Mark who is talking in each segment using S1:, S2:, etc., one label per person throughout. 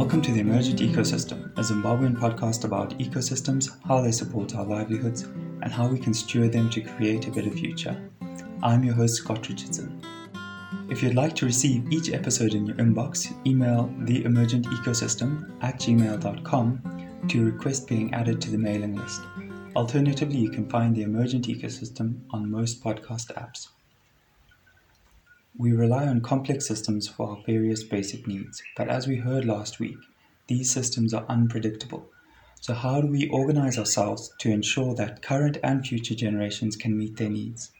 S1: Welcome to the Emergent Ecosystem, a Zimbabwean podcast about ecosystems, how they support our livelihoods, and how we can steward them to create a better future. I'm your host, Scott Richardson. If you'd like to receive each episode in your inbox, email theemergentecosystem at gmail.com to request being added to the mailing list. Alternatively, you can find the Emergent Ecosystem on most podcast apps. We rely on complex systems for our various basic needs, but as we heard last week, these systems are unpredictable. So, how do we organize ourselves to ensure that current and future generations can meet their needs?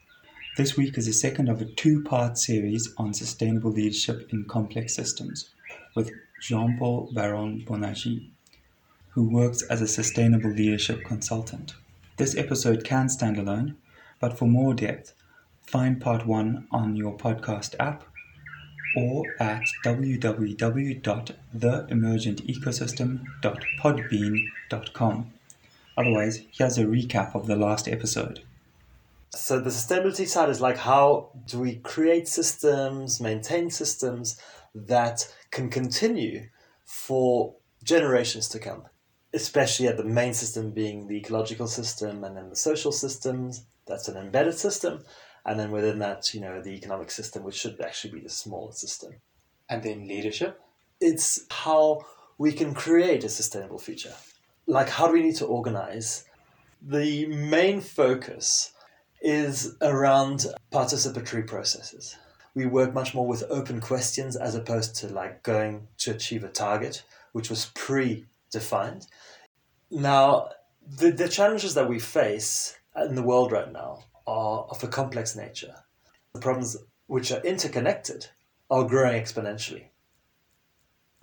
S1: This week is the second of a two part series on sustainable leadership in complex systems with Jean Paul Baron Bonarjee, who works as a sustainable leadership consultant. This episode can stand alone, but for more depth, find part one on your podcast app or at www.theemergentecosystem.podbean.com. Otherwise, here's a recap of the last episode.
S2: So, the sustainability side is like how do we create systems, maintain systems that can continue for generations to come, especially at the main system being the ecological system and then the social systems. That's an embedded system and then within that, you know, the economic system, which should actually be the smaller system.
S1: And then leadership?
S2: It's how we can create a sustainable future. Like, how do we need to organize? The main focus is around participatory processes. We work much more with open questions as opposed to like going to achieve a target, which was pre-defined. Now, the, the challenges that we face in the world right now are of a complex nature. The problems which are interconnected are growing exponentially.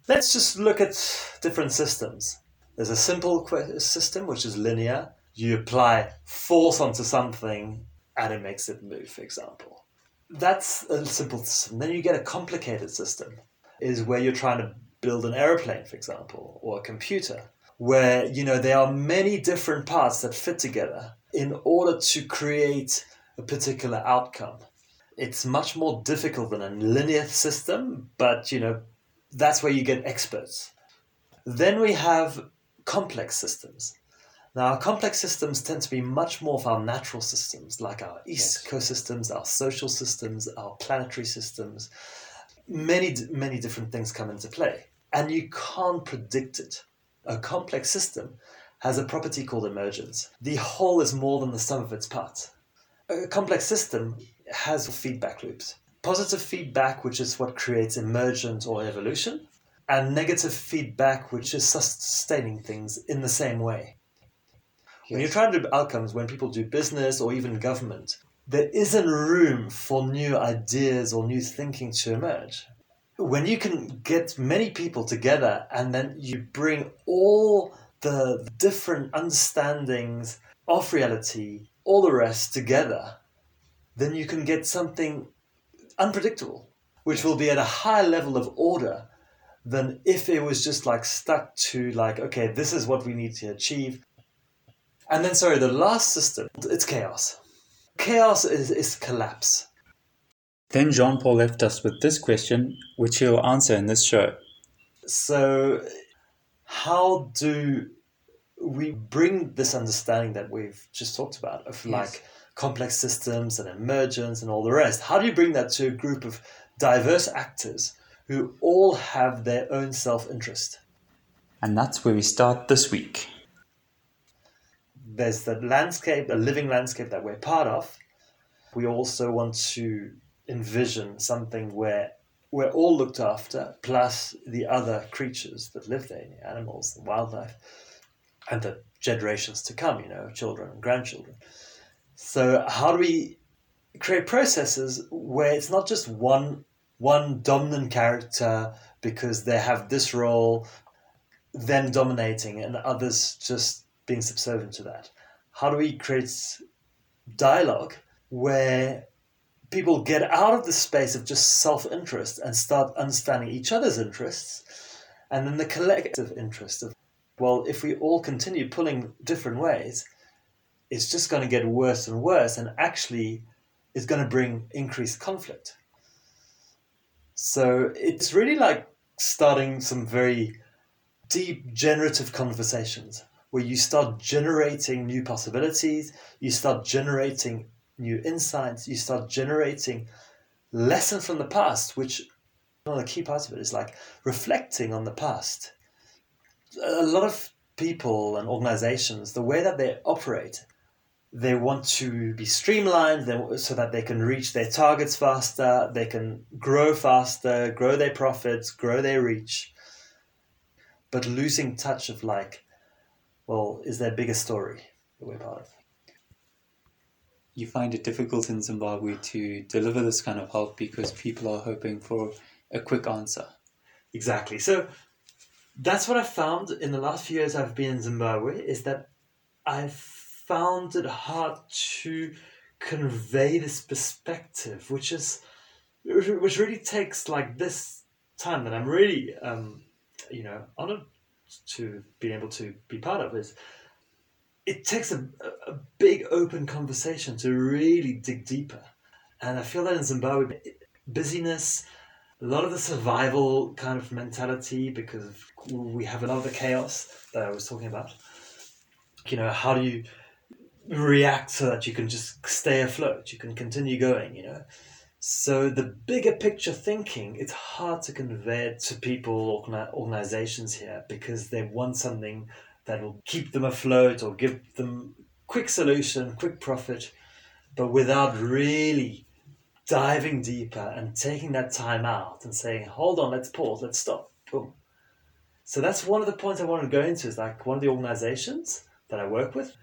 S2: Let's just look at different systems. There's a simple system which is linear. You apply force onto something and it makes it move, for example. That's a simple system. Then you get a complicated system, is where you're trying to build an aeroplane, for example, or a computer, where you know there are many different parts that fit together in order to create a particular outcome. It's much more difficult than a linear system, but you know, that's where you get experts. Then we have complex systems. Now, our complex systems tend to be much more of our natural systems, like our ecosystems, our social systems, our planetary systems. Many, many different things come into play, and you can't predict it. A complex system has a property called emergence. The whole is more than the sum of its parts. A complex system has feedback loops. Positive feedback, which is what creates emergence or evolution, and negative feedback, which is sustaining things in the same way. Yes. When you're trying to do outcomes, when people do business or even government, there isn't room for new ideas or new thinking to emerge. When you can get many people together and then you bring all the different understandings of reality, all the rest together, then you can get something unpredictable, which will be at a higher level of order than if it was just like stuck to like, okay, this is what we need to achieve. And then, sorry, the last system, it's chaos. Chaos is, is collapse.
S1: Then Jean Paul left us with this question, which he'll answer in this show.
S2: So how do we bring this understanding that we've just talked about of yes. like complex systems and emergence and all the rest? How do you bring that to a group of diverse actors who all have their own self interest?
S1: And that's where we start this week.
S2: There's the landscape, a living landscape that we're part of. We also want to envision something where we're all looked after, plus the other creatures that live there, the animals, the wildlife, and the generations to come, you know, children and grandchildren. So how do we create processes where it's not just one one dominant character because they have this role, them dominating and others just being subservient to that? How do we create dialogue where people get out of the space of just self interest and start understanding each other's interests, and then the collective interest of, well, if we all continue pulling different ways, it's just going to get worse and worse, and actually, it's going to bring increased conflict. So it's really like starting some very deep generative conversations where you start generating new possibilities, you start generating new insights, you start generating lessons from the past, which one of the key parts of it is like reflecting on the past. A lot of people and organizations, the way that they operate, they want to be streamlined so that they can reach their targets faster, they can grow faster, grow their profits, grow their reach, but losing touch of like, well, is there a bigger story that we're part of?
S1: You find it difficult in Zimbabwe to deliver this kind of help because people are hoping for a quick answer.
S2: Exactly. So that's what I've found in the last few years I've been in Zimbabwe is that I've found it hard to convey this perspective, which is which really takes like this time that I'm really um, you know honored to be able to be part of is it takes a, a big open conversation to really dig deeper. And i feel that in zimbabwe busyness a lot of the survival kind of mentality because we have a lot of the chaos that i was talking about. You know how do you react so that you can just stay afloat you can continue going you know? So the bigger picture thinking, it's hard to convey to people, organizations here, because they want something that will keep them afloat or give them quick solution, quick profit, but without really diving deeper and taking that time out and saying, hold on, let's pause, let's stop, boom. So that's one of the points I want to go into is like one of the organizations that I work with,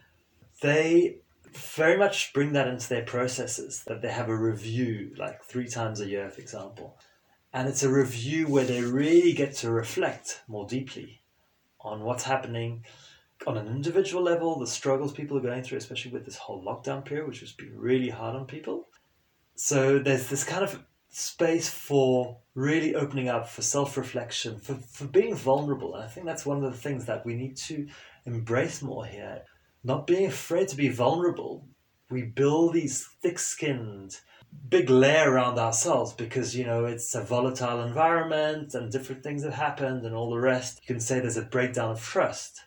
S2: they very much bring that into their processes that they have a review like three times a year, for example. And it's a review where they really get to reflect more deeply on what's happening on an individual level, the struggles people are going through, especially with this whole lockdown period, which has been really hard on people. So there's this kind of space for really opening up for self-reflection, for, for being vulnerable. And I think that's one of the things that we need to embrace more here not being afraid to be vulnerable. We build these thick skinned, big layer around ourselves because, you know, it's a volatile environment and different things have happened and all the rest. You can say there's a breakdown of trust.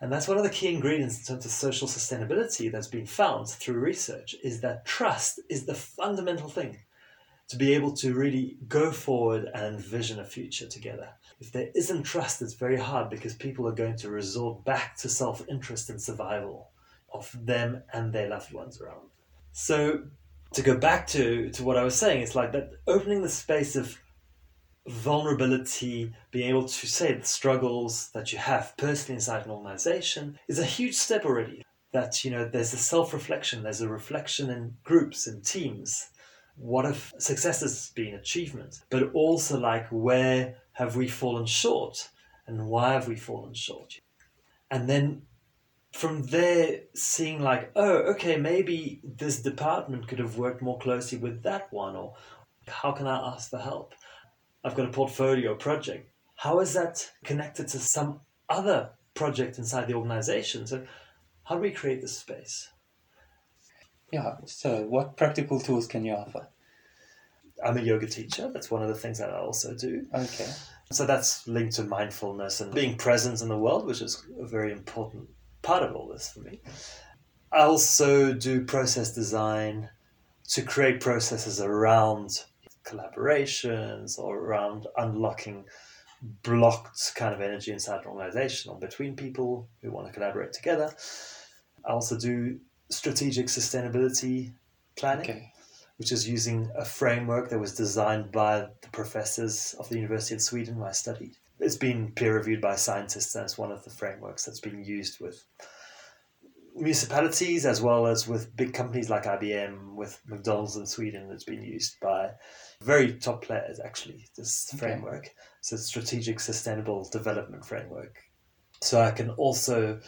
S2: And that's one of the key ingredients in terms of social sustainability that's been found through research is that trust is the fundamental thing to be able to really go forward and envision a future together. If there isn't trust, it's very hard because people are going to resort back to self interest and survival of them and their loved ones around. So, to go back to, to what I was saying, it's like that opening the space of vulnerability, being able to say the struggles that you have personally inside an organization is a huge step already. That, you know, there's a self reflection, there's a reflection in groups and teams what have successes been achievements, but also like where have we fallen short and why have we fallen short? And then from there, seeing like, oh, okay, maybe this department could have worked more closely with that one, or how can I ask for help? I've got a portfolio project. How is that connected to some other project inside the organization? So, how do we create this space?
S1: Yeah, so what practical tools can you offer?
S2: I'm a yoga teacher. That's one of the things that I also do.
S1: Okay.
S2: So that's linked to mindfulness and being present in the world, which is a very important part of all this for me. I also do process design to create processes around collaborations or around unlocking blocked kind of energy inside an organization or between people who want to collaborate together. I also do strategic sustainability planning. Okay. Which is using a framework that was designed by the professors of the University of Sweden where I studied. It's been peer reviewed by scientists and it's one of the frameworks that's been used with municipalities as well as with big companies like IBM, with McDonald's in Sweden. It's been used by very top players actually, this okay. framework. So strategic sustainable development framework. So I can also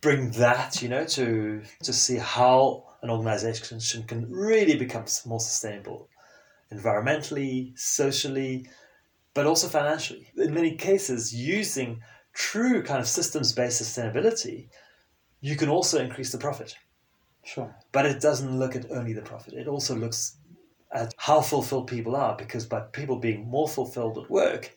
S2: bring that, you know, to to see how an organization can really become more sustainable environmentally, socially, but also financially. In many cases, using true kind of systems based sustainability, you can also increase the profit.
S1: Sure.
S2: But it doesn't look at only the profit, it also looks at how fulfilled people are because by people being more fulfilled at work,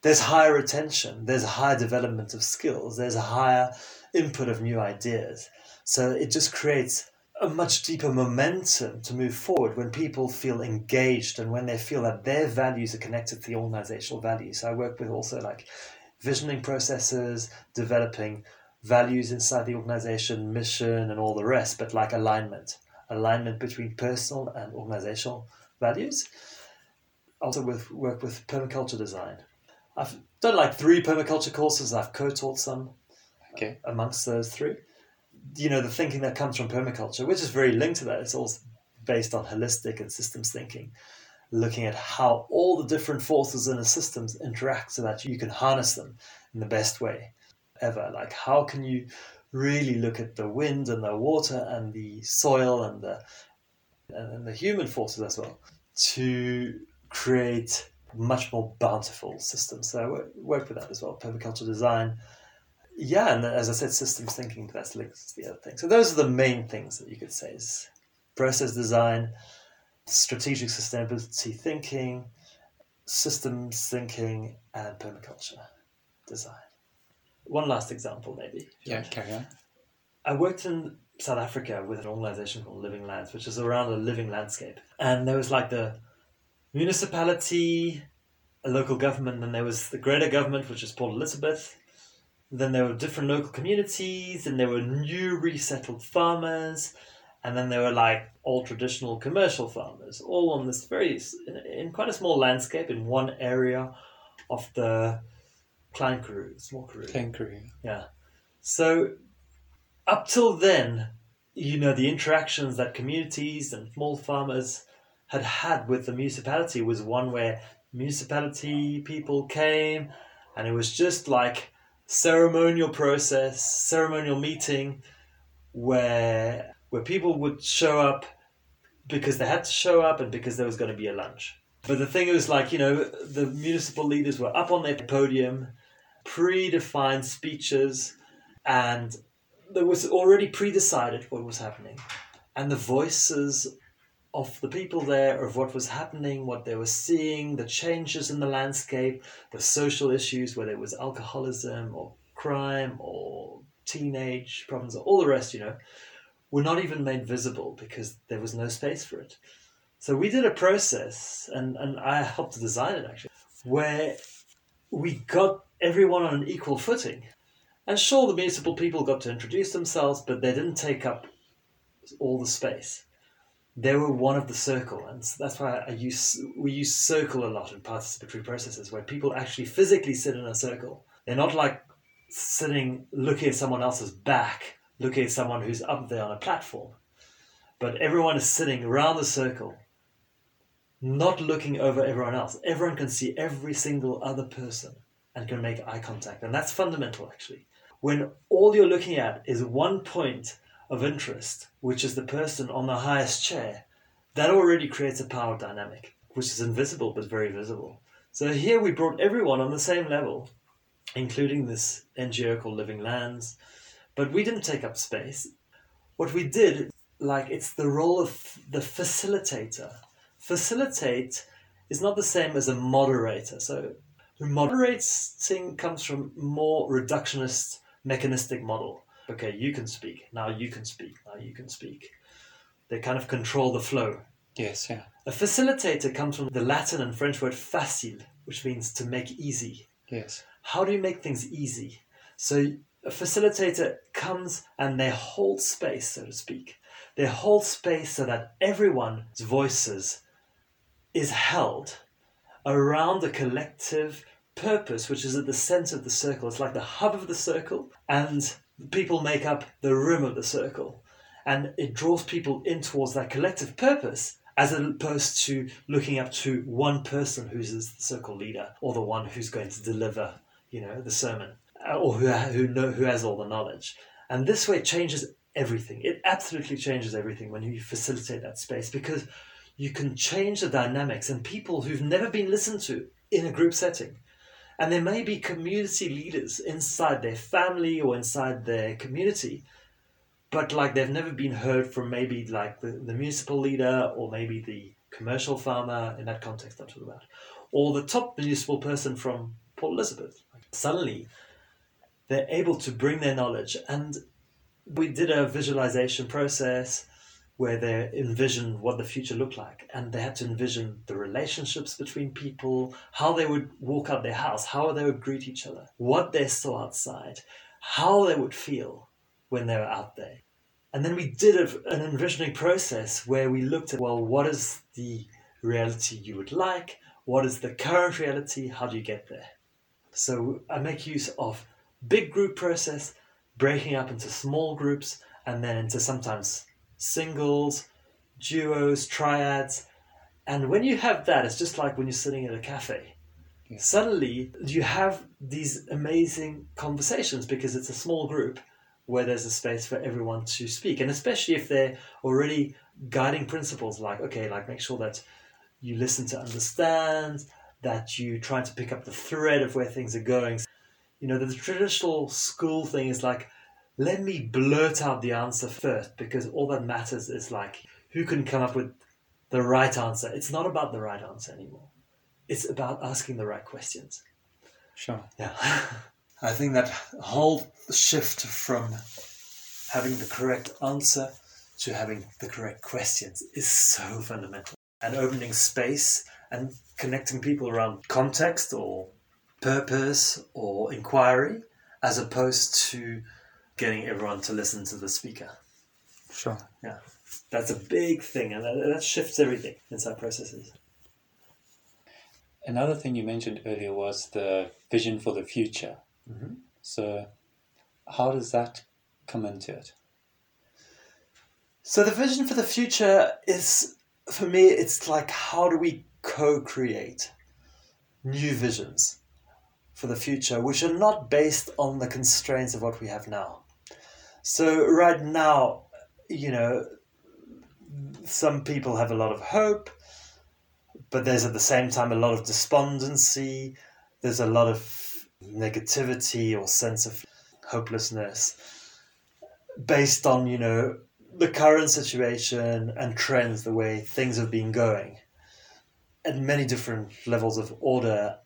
S2: there's higher retention, there's a higher development of skills, there's a higher input of new ideas. So it just creates a much deeper momentum to move forward when people feel engaged and when they feel that their values are connected to the organizational values. So I work with also like visioning processes, developing values inside the organization, mission, and all the rest, but like alignment alignment between personal and organizational values. Also, with work with permaculture design. I've done like three permaculture courses. I've co-taught some.
S1: Okay.
S2: Amongst those three, you know, the thinking that comes from permaculture, which is very linked to that, it's all based on holistic and systems thinking, looking at how all the different forces in the systems interact so that you can harness them in the best way ever. Like, how can you really look at the wind and the water and the soil and the and the human forces as well to create much more bountiful systems. So I work, work with that as well, permaculture design. Yeah, and as I said, systems thinking, that's linked to the other thing. So those are the main things that you could say is process design, strategic sustainability thinking, systems thinking, and permaculture design. One last example, maybe.
S1: Yeah, carry on.
S2: I worked in South Africa with an organization called Living Lands, which is around a living landscape. And there was like the municipality, a local government, and there was the greater government, which is Port Elizabeth. Then there were different local communities, and there were new resettled farmers, and then there were like all traditional commercial farmers, all on this very, in, in quite a small landscape in one area of the Klein Karoo, small Karoo.
S1: Klein Karoo.
S2: Yeah. So up till then, you know, the interactions that communities and small farmers had had with the municipality was one where municipality people came and it was just like ceremonial process, ceremonial meeting where where people would show up because they had to show up and because there was going to be a lunch. But the thing was like, you know, the municipal leaders were up on their podium, predefined speeches, and there was already pre-decided what was happening, and the voices of the people there of what was happening, what they were seeing, the changes in the landscape, the social issues, whether it was alcoholism or crime or teenage problems or all the rest, you know, were not even made visible because there was no space for it. So we did a process, and, and I helped to design it actually, where we got everyone on an equal footing. And sure, the municipal people got to introduce themselves, but they didn't take up all the space. They were one of the circle, and that's why I use we use circle a lot in participatory processes, where people actually physically sit in a circle. They're not like sitting looking at someone else's back, looking at someone who's up there on a platform, but everyone is sitting around the circle, not looking over everyone else. Everyone can see every single other person and can make eye contact, and that's fundamental actually when all you're looking at is one point of interest, which is the person on the highest chair, that already creates a power dynamic, which is invisible but very visible. So here we brought everyone on the same level, including this NGO called Living Lands, but we didn't take up space. What we did, like, it's the role of the facilitator. Facilitate is not the same as a moderator. So, moderating comes from more reductionist mechanistic model. Okay, you can speak. Now you can speak. Now you can speak. They kind of control the flow.
S1: Yes, yeah.
S2: A facilitator comes from the Latin and French word facile, which means to make easy.
S1: Yes.
S2: How do you make things easy? So a facilitator comes and they hold space, so to speak. They hold space so that everyone's voices is held around a collective purpose, which is at the center of the circle. It's like the hub of the circle, and people make up the rim of the circle. And it draws people in towards that collective purpose as opposed to looking up to one person who's the circle leader or the one who's going to deliver, you know, the sermon uh, or who, who, know, who has all the knowledge. And this way it changes everything. It absolutely changes everything when you facilitate that space because you can change the dynamics and people who've never been listened to in a group setting and there may be community leaders inside their family or inside their community, but like they've never been heard from maybe like the, the municipal leader or maybe the commercial farmer in that context I'm talking about, or the top municipal person from Port Elizabeth. Suddenly, they're able to bring their knowledge. And we did a visualization process where they envisioned what the future looked like. And they had to envision the relationships between people, how they would walk out their house, how they would greet each other, what they saw outside, how they would feel when they were out there. And then we did a, an envisioning process where we looked at, well, what is the reality you would like? What is the current reality? How do you get there? So I make use of big group process, breaking up into small groups, and then into sometimes singles, duos, triads. And when you have that, it's just like when you're sitting at a cafe. Yeah. Suddenly, you have these amazing conversations because it's a small group where there's a space for everyone to speak. And especially if they're already guiding principles like, okay, like make sure that you listen to understand, that you try to pick up the thread of where things are going. You know, the traditional school thing is like, let me blurt out the answer first because all that matters is like who can come up with the right answer. It's not about the right answer anymore. It's about asking the right questions.
S1: Sure.
S2: Yeah. I think that whole shift from having the correct answer to having the correct questions is so fundamental. And opening space and connecting people around context or purpose or inquiry as opposed to getting everyone to listen to the speaker.
S1: Sure.
S2: Yeah. That's a big thing and that, that shifts everything inside processes.
S1: Another thing you mentioned earlier was the vision for the future.
S2: Mm-hmm.
S1: So, how does that come into it?
S2: So, the vision for the future is, for me, it's like how do we co create new visions for the future, which are not based on the constraints of what we have now. So, right now, you know, some people have a lot of hope, but there's at the same time a lot of despondency. There's a lot of negativity or sense of hopelessness based on, you know, the current situation and trends, the way things have been going at many different levels of order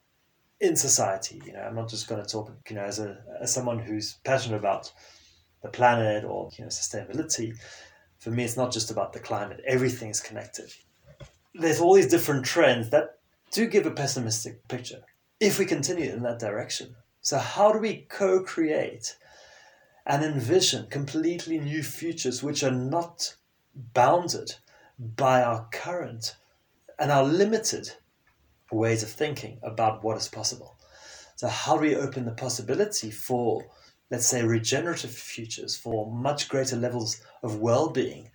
S2: in society. You know, I'm not just going to talk, you know, as a as someone who's passionate about the planet or you know sustainability. For me, it's not just about the climate. Everything is connected. There's all these different trends that do give a pessimistic picture if we continue in that direction. So, how do we co create and envision completely new futures which are not bounded by our current and our limited ways of thinking about what is possible? So, how do we open the possibility for, let's say, regenerative futures, for much greater levels of well being?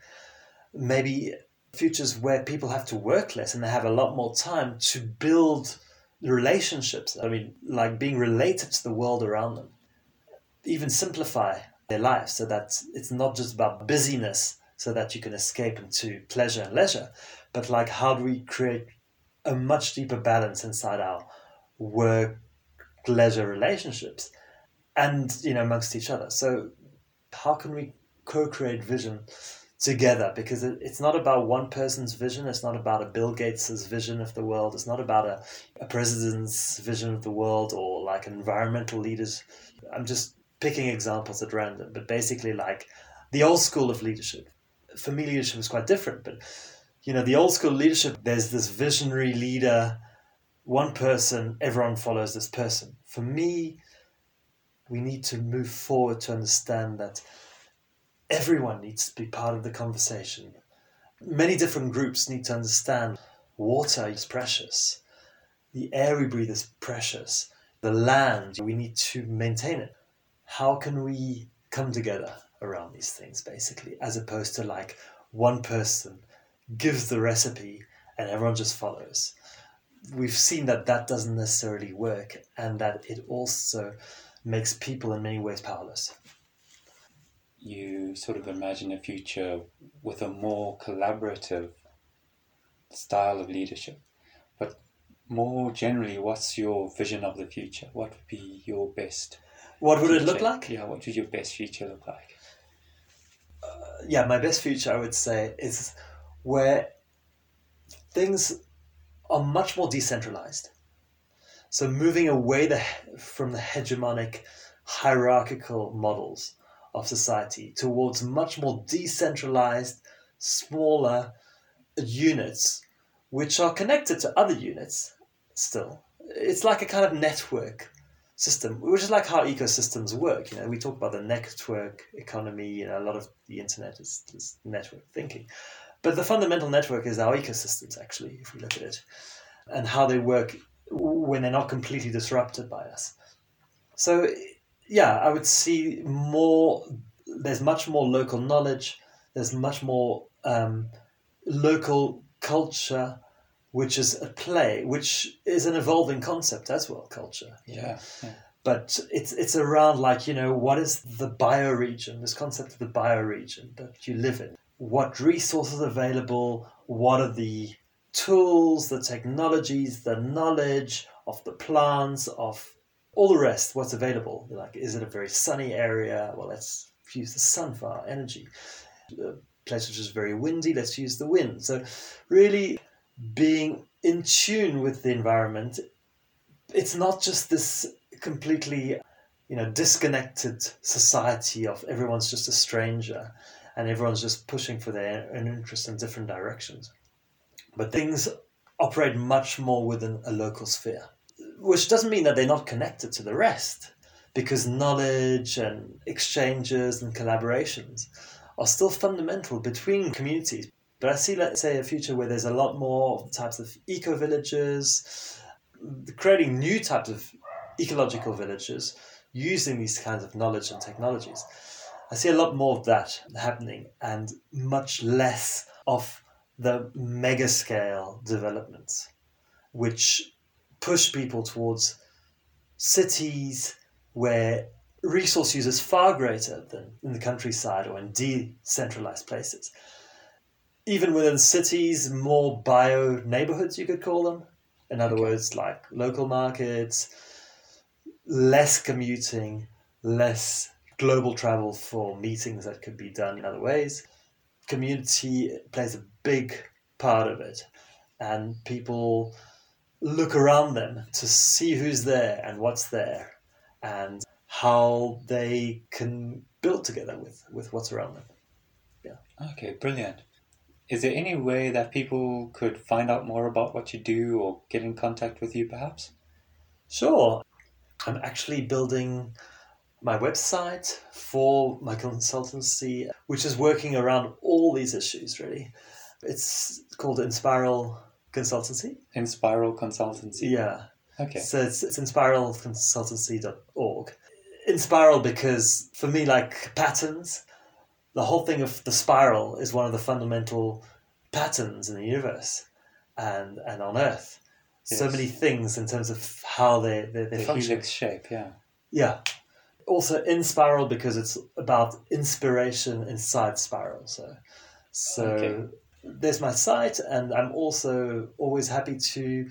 S2: Maybe futures where people have to work less and they have a lot more time to build relationships. I mean, like being related to the world around them. Even simplify their lives so that it's not just about busyness so that you can escape into pleasure and leisure, but like how do we create a much deeper balance inside our work leisure relationships and you know amongst each other so how can we co-create vision together because it, it's not about one person's vision. It's not about a Bill Gates's vision of the world. It's not about a, a president's vision of the world or like environmental leaders. I'm just picking examples at random, but basically like the old school of leadership. For me, leadership is quite different, but you know, the old school leadership, there's this visionary leader, one person, everyone follows this person. For me, we need to move forward to understand that everyone needs to be part of the conversation. Many different groups need to understand water is precious, the air we breathe is precious, the land, we need to maintain it. How can we come together around these things, basically, as opposed to like one person gives the recipe and everyone just follows? We've seen that that doesn't necessarily work and that it also makes people in many ways powerless
S1: you sort of imagine a future with a more collaborative style of leadership. But more generally, what's your vision of the future? What would be your best?
S2: What would future? it look like?
S1: Yeah, what would your best future look like?
S2: Uh, yeah, my best future, I would say, is where things are much more decentralized. So moving away the, from the hegemonic hierarchical models of society towards much more decentralized, smaller units, which are connected to other units still. It's like a kind of network system, which is like how ecosystems work. You know, we talk about the network economy. You know, a lot of the internet is, is network thinking, but the fundamental network is our ecosystems. Actually, if we look at it, and how they work when they're not completely disrupted by us. So, yeah, I would see more. There's much more local knowledge. There's much more um, local culture which is a play, which is an evolving concept as well, culture.
S1: Yeah, yeah.
S2: But it's it's around like, you know, what is the bioregion, this concept of the bioregion that you live in? What resources are available? What are the tools, the technologies, the knowledge of the plants, of all the rest, what's available? Like, is it a very sunny area? Well, let's use the sun for our energy. A place which is very windy, let's use the wind. So, really, being in tune with the environment, it's not just this completely, you know, disconnected society of everyone's just a stranger and everyone's just pushing for their own interest in different directions. But things operate much more within a local sphere, which doesn't mean that they're not connected to the rest, because knowledge and exchanges and collaborations are still fundamental between communities. But I see, let's say, a future where there's a lot more types of eco villages, creating new types of ecological villages using these kinds of knowledge and technologies. I see a lot more of that happening and much less of the mega scale developments, which push people towards cities where resource use is far greater than in the countryside or in decentralized places even within cities, more bio neighborhoods, you could call them. In other okay. words, like local markets, less commuting, less global travel for meetings that could be done in other ways. Community plays a big part of it, and people look around them to see who's there and what's there and how they can build together with, with what's around them.
S1: Yeah. Okay, brilliant. Is there any way that people could find out more about what you do or get in contact with you, perhaps?
S2: Sure. I'm actually building my website for my consultancy, which is working around all these issues, really. It's called Inspiral Consultancy.
S1: Inspiral Consultancy?
S2: Yeah.
S1: Okay.
S2: So it's, it's inspiralconsultancy.org. Inspiral because for me, like patterns, the whole thing of the spiral is one of the fundamental patterns in the universe and and on Earth. Yes. So many things in terms of how they they, they
S1: the
S2: function.
S1: helix shape, yeah.
S2: Yeah. Also in spiral because it's about inspiration inside spiral. So so okay. there's my site and I'm also always happy to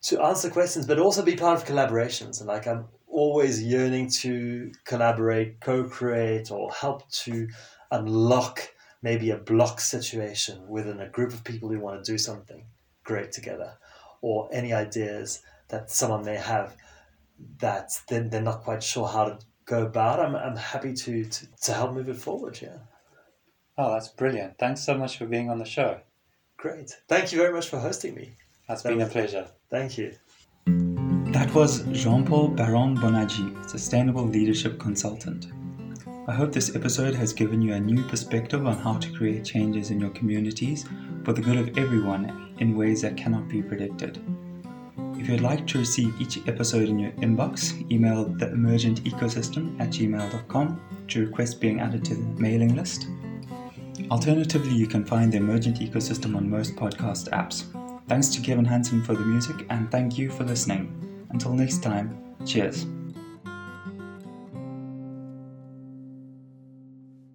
S2: to answer questions but also be part of collaborations and like I'm always yearning to collaborate, co-create, or help to unlock maybe a block situation within a group of people who want to do something great together, or any ideas that someone may have that then they're not quite sure how to go about. I'm, I'm happy to, to, to help move it forward. Yeah.
S1: Oh, that's brilliant. Thanks so much for being on the show.
S2: Great. Thank you very much for hosting me.
S1: That's that been was, a pleasure.
S2: Thank you.
S1: That was Jean Paul Baron Bonarjee, Sustainable Leadership Consultant. I hope this episode has given you a new perspective on how to create changes in your communities for the good of everyone in ways that cannot be predicted. If you'd like to receive each episode in your inbox, email the emergent ecosystem at gmail.com to request being added to the mailing list. Alternatively, you can find the emergent ecosystem on most podcast apps. Thanks to Kevin Hansen for the music, and thank you for listening. Until next time, cheers.